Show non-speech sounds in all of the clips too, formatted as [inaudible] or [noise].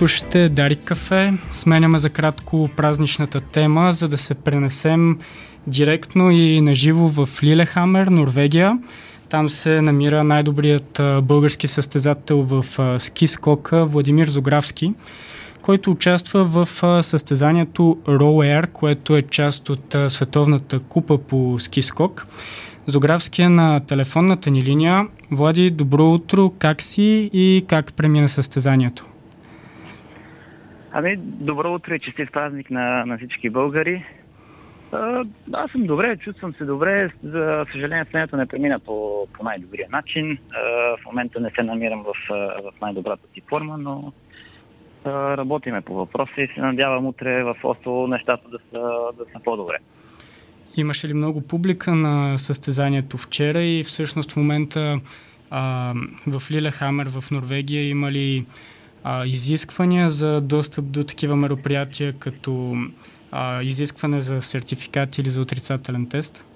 слушате Дари Кафе. Сменяме за кратко празничната тема, за да се пренесем директно и наживо в Лилехамер, Норвегия. Там се намира най-добрият български състезател в ски скока Владимир Зографски, който участва в състезанието Row Air, което е част от световната купа по ски скок. Зографски е на телефонната ни линия. Влади, добро утро, как си и как премина състезанието? Ами, добро утро и честит празник на, на всички българи. А, аз съм добре, чувствам се добре. За съжаление, следното не премина по, по най-добрия начин. А, в момента не се намирам в, в най-добрата си форма, но а, работиме по въпроса и се надявам утре в Осло нещата да са, да са по-добре. Имаше ли много публика на състезанието вчера и всъщност в момента а, в Лилехамер в Норвегия има ли а, изисквания за достъп до такива мероприятия, като а, изискване за сертификат или за отрицателен тест?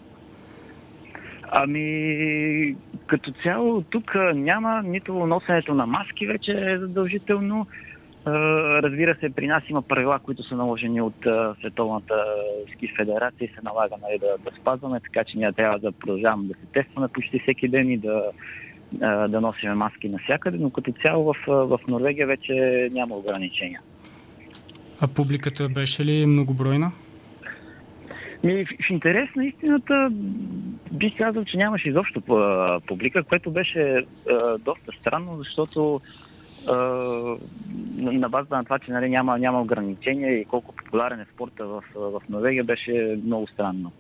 Ами, като цяло тук няма нито носенето на маски вече е задължително. Разбира се, при нас има правила, които са наложени от Световната ски федерация и се налага нали, да, да спазваме, така че ние трябва да продължаваме да се тестваме почти всеки ден и да, да носим маски навсякъде, но като цяло в, в Норвегия вече няма ограничения. А публиката беше ли многобройна? Ми, в, интерес на истината бих казал, че нямаше изобщо публика, което беше а, доста странно, защото а, на база на това, че нали, няма, няма ограничения и колко популярен е спорта в, в Норвегия, беше много странно.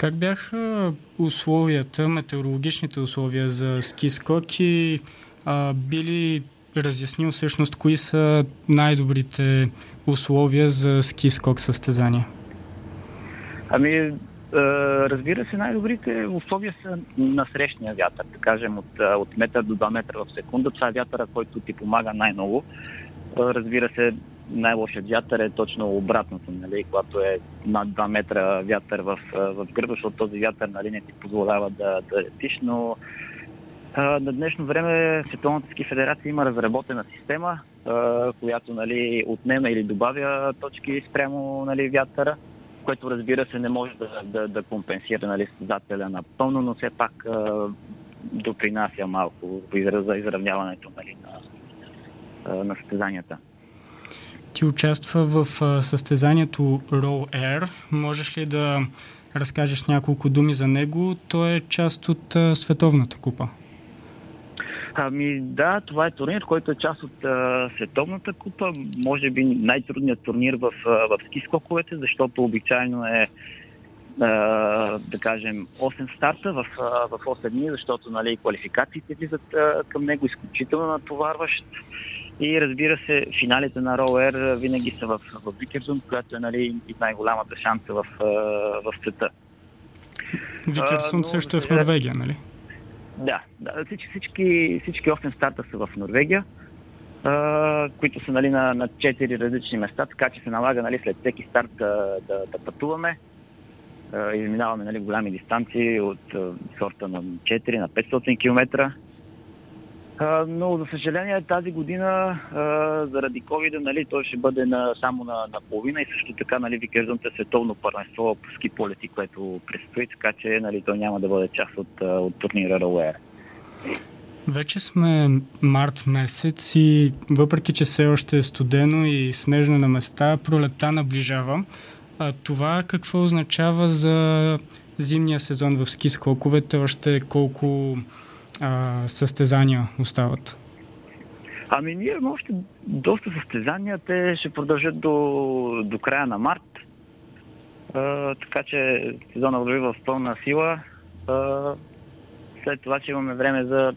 Как бяха условията, метеорологичните условия за ски скоки? А, били разяснил всъщност кои са най-добрите условия за ски скок състезания? Ами, разбира се, най-добрите условия са на срещния вятър, да кажем от, от метър до 2 метра в секунда. Това е вятъра, който ти помага най-много. Разбира се, най-лошият вятър е точно обратното, нали, когато е над 2 метра вятър в, в гърба, защото този вятър нали, не ти позволява да, да летиш, но а, на днешно време Световната ски федерация има разработена система, а, която нали, отнема или добавя точки спрямо нали, вятъра, което разбира се не може да, да, да компенсира нали, създателя напълно, но все пак а, допринася малко за изравняването нали, на, на състезанията. Ти участва в състезанието Row Air. Можеш ли да разкажеш няколко думи за него? Той е част от Световната купа. Ами да, това е турнир, който е част от а, Световната купа. Може би най-трудният турнир в, в ски скоковете, защото обичайно е а, да кажем 8 старта в, в 8 дни, защото нали, квалификациите влизат а, към него изключително натоварващ. И разбира се, финалите на Роуер винаги са в, в Викерзун, която е нали, най-голямата шанса в, в света. Викерсун също е в Норвегия, нали? Да, да всички, всички, всички 8 старта са в Норвегия, а, които са нали, на, на 4 различни места, така че се налага нали, след всеки старт да, да, да пътуваме. изминаваме нали, голями дистанции от а, сорта на 4 на 500 км. Но, за съжаление, тази година, заради COVID, нали, той ще бъде на, само на, на половина и също така, нали, ви казвам, световно първенство по ски полети, което предстои, така че, нали, той няма да бъде част от, от турнира Рауер. Вече сме март месец и въпреки, че все още е студено и снежно на места, пролетта наближава. А това какво означава за зимния сезон в ски скоковете? Още колко а, състезания остават? Ами ние имаме още доста състезания. Те ще продължат до, до края на март. А, така че сезона върви в пълна сила. А, след това ще имаме време за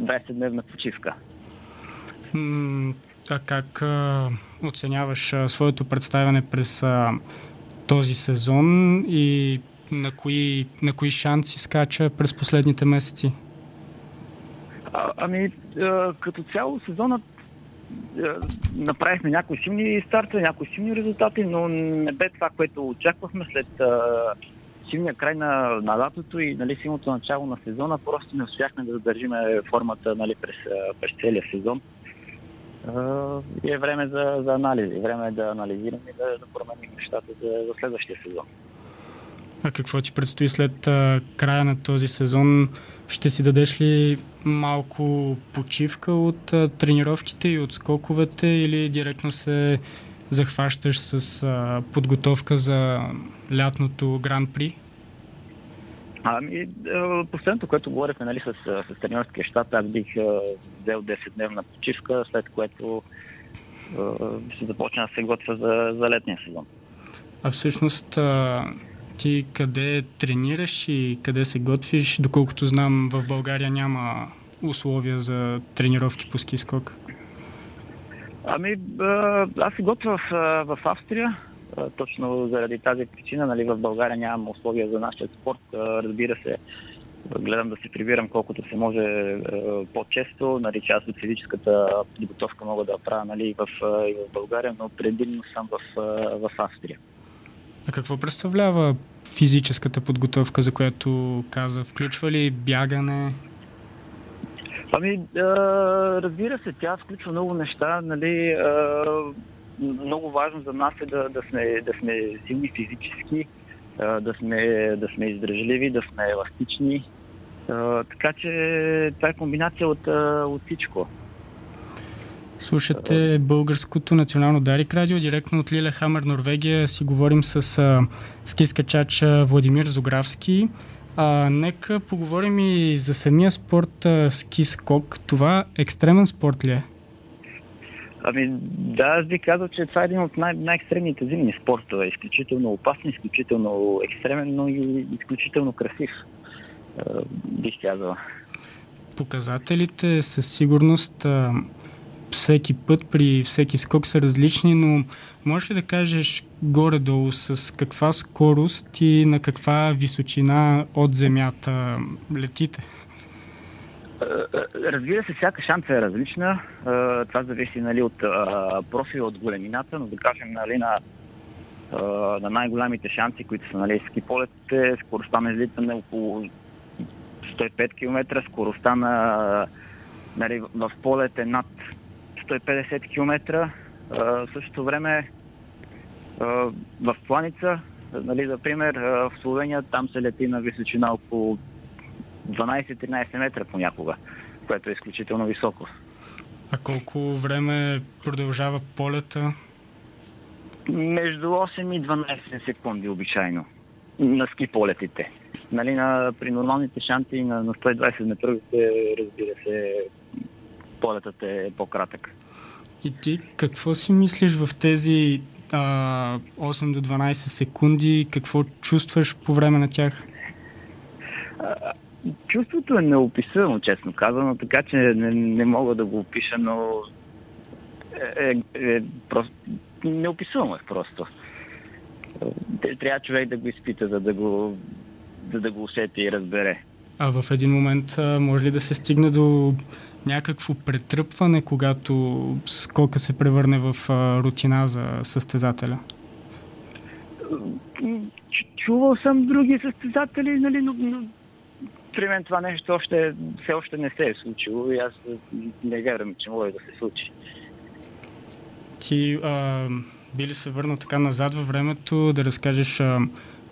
20-дневна почивка. а как а, оценяваш а, своето представяне през а, този сезон и на кои, на кои шанси скача през последните месеци? А, ами, а, като цяло сезонът направихме някои силни старта, някои силни резултати, но не бе това, което очаквахме след а, силния край на, на лятото и нали, силното начало на сезона. Просто не успяхме да задържиме формата нали, през, през целия сезон. и е време за, за анализи. Време е да анализираме и да, да променим нещата за, за следващия сезон. А какво ти предстои след а, края на този сезон? Ще си дадеш ли малко почивка от а, тренировките и от скоковете или директно се захващаш с а, подготовка за лятното Гран-при? Ами, последното, което говорихме нали, с, с тренерския щат, аз бих взел 10-дневна почивка, след което ще започна да се готвя за, за летния сезон. А всъщност ти къде тренираш и къде се готвиш? Доколкото знам, в България няма условия за тренировки по ски скок. Ами, аз се готвя в, в Австрия, точно заради тази причина. Нали, в България нямам условия за нашия спорт. Разбира се, гледам да се прибирам колкото се може по-често. Нали, част от физическата подготовка мога да правя нали, в, и в България, но предимно съм в, в Австрия. А какво представлява физическата подготовка, за която каза? Включва ли бягане? Ами, разбира се, тя включва много неща. Нали, много важно за нас е да, да, сме, да сме силни физически, да сме, да сме издръжливи, да сме еластични. Така че това е комбинация от, от всичко. Слушате българското национално Дарик радио, директно от Лиле Хамер, Норвегия. Си говорим с а, скискачач Владимир Зографски. А, нека поговорим и за самия спорт а, ски скок. Това екстремен спорт ли е? Ами да, аз би казал, че това е един от най- най-екстремните зимни спортове. Изключително опасен, изключително екстремен, но и изключително красив, бих казал. Показателите със сигурност всеки път при всеки скок са различни, но можеш ли да кажеш горе-долу с каква скорост и на каква височина от земята летите? Разбира се, всяка шанса е различна. Това зависи нали, от профила, от големината, но да кажем нали, на, на най-голямите шанси, които са нали, ски полетите, скоростта на излитане около 105 км, скоростта на нали, в полет е над 150 км. В същото време в планица, нали, за пример, в Словения там се лети на височина около 12-13 метра понякога, което е изключително високо. А колко време продължава полета? Между 8 и 12 секунди обичайно на ски полетите. Нали, на, при нормалните шанти на, на 120 метровите, разбира се, полетът е по-кратък. И ти какво си мислиш в тези а, 8 до 12 секунди? Какво чувстваш по време на тях? Чувството е неописано, честно казано, така че не, не мога да го опиша, но е, е, е просто неописуемо е просто. Трябва човек да го изпита, за да го, за да го усети и разбере. А в един момент може ли да се стигне до някакво претръпване, когато скока се превърне в рутина за състезателя? Чувал съм други състезатели, нали, но, но при мен това нещо още, все още не се е случило и аз не вярвам, че може да се случи. Ти а, би ли се върнал така назад във времето да разкажеш а,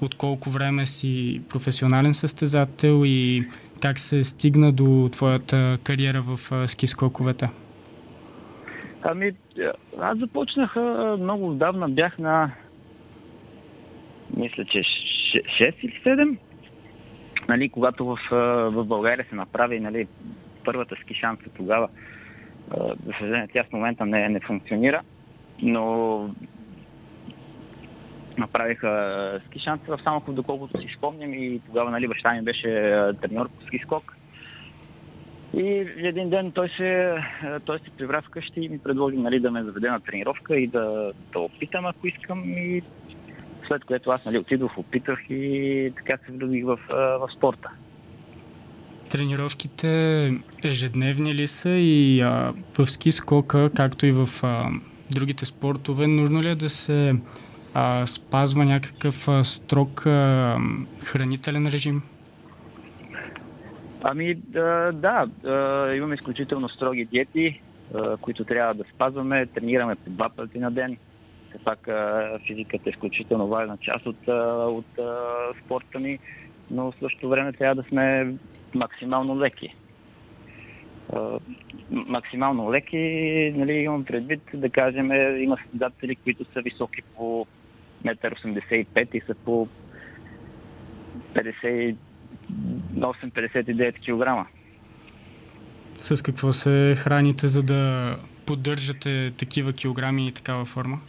от колко време си професионален състезател и как се стигна до твоята кариера в ски скоковете? Ами, аз започнах много отдавна, бях на мисля, че 6 или 7 нали, когато в, в България се направи нали, първата ски шанса тогава, за съжаление, тя в момента не, не функционира, но направиха ски шанса в Самоков, доколкото си спомням и тогава нали, баща ми беше треньор по ски скок. И един ден той се, той се прибра вкъщи и ми предложи нали, да ме заведе на тренировка и да, да опитам, ако искам. И след което аз нали, отидох, опитах и така се влюбих в, в спорта. Тренировките ежедневни ли са и а, в ски скока, както и в а, другите спортове, нужно ли е да се а, спазва някакъв а, строг а, хранителен режим? Ами да, да, имаме изключително строги диети. които трябва да спазваме. Тренираме по два пъти на ден. Все пак физиката е изключително важна част от, от, спорта ми, но в същото време трябва да сме максимално леки. Максимално леки, нали, имам предвид, да кажем, има състезатели, които са високи по 1,85 м и са по 58-59 кг. С какво се храните, за да поддържате такива килограми и такава форма?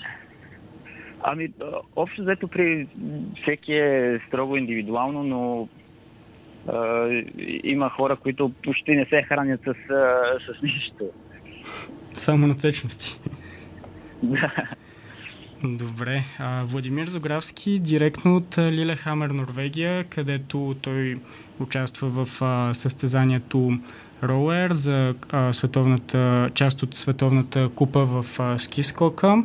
Ами, общо взето при всеки е строго индивидуално, но а, има хора, които почти не се хранят с, с нищо. Само на течности. [laughs] Да. Добре. А, Владимир Зографски, директно от Лилехамер, Норвегия, където той участва в а, състезанието Роуер за а, световната, част от световната купа в а, ски скока.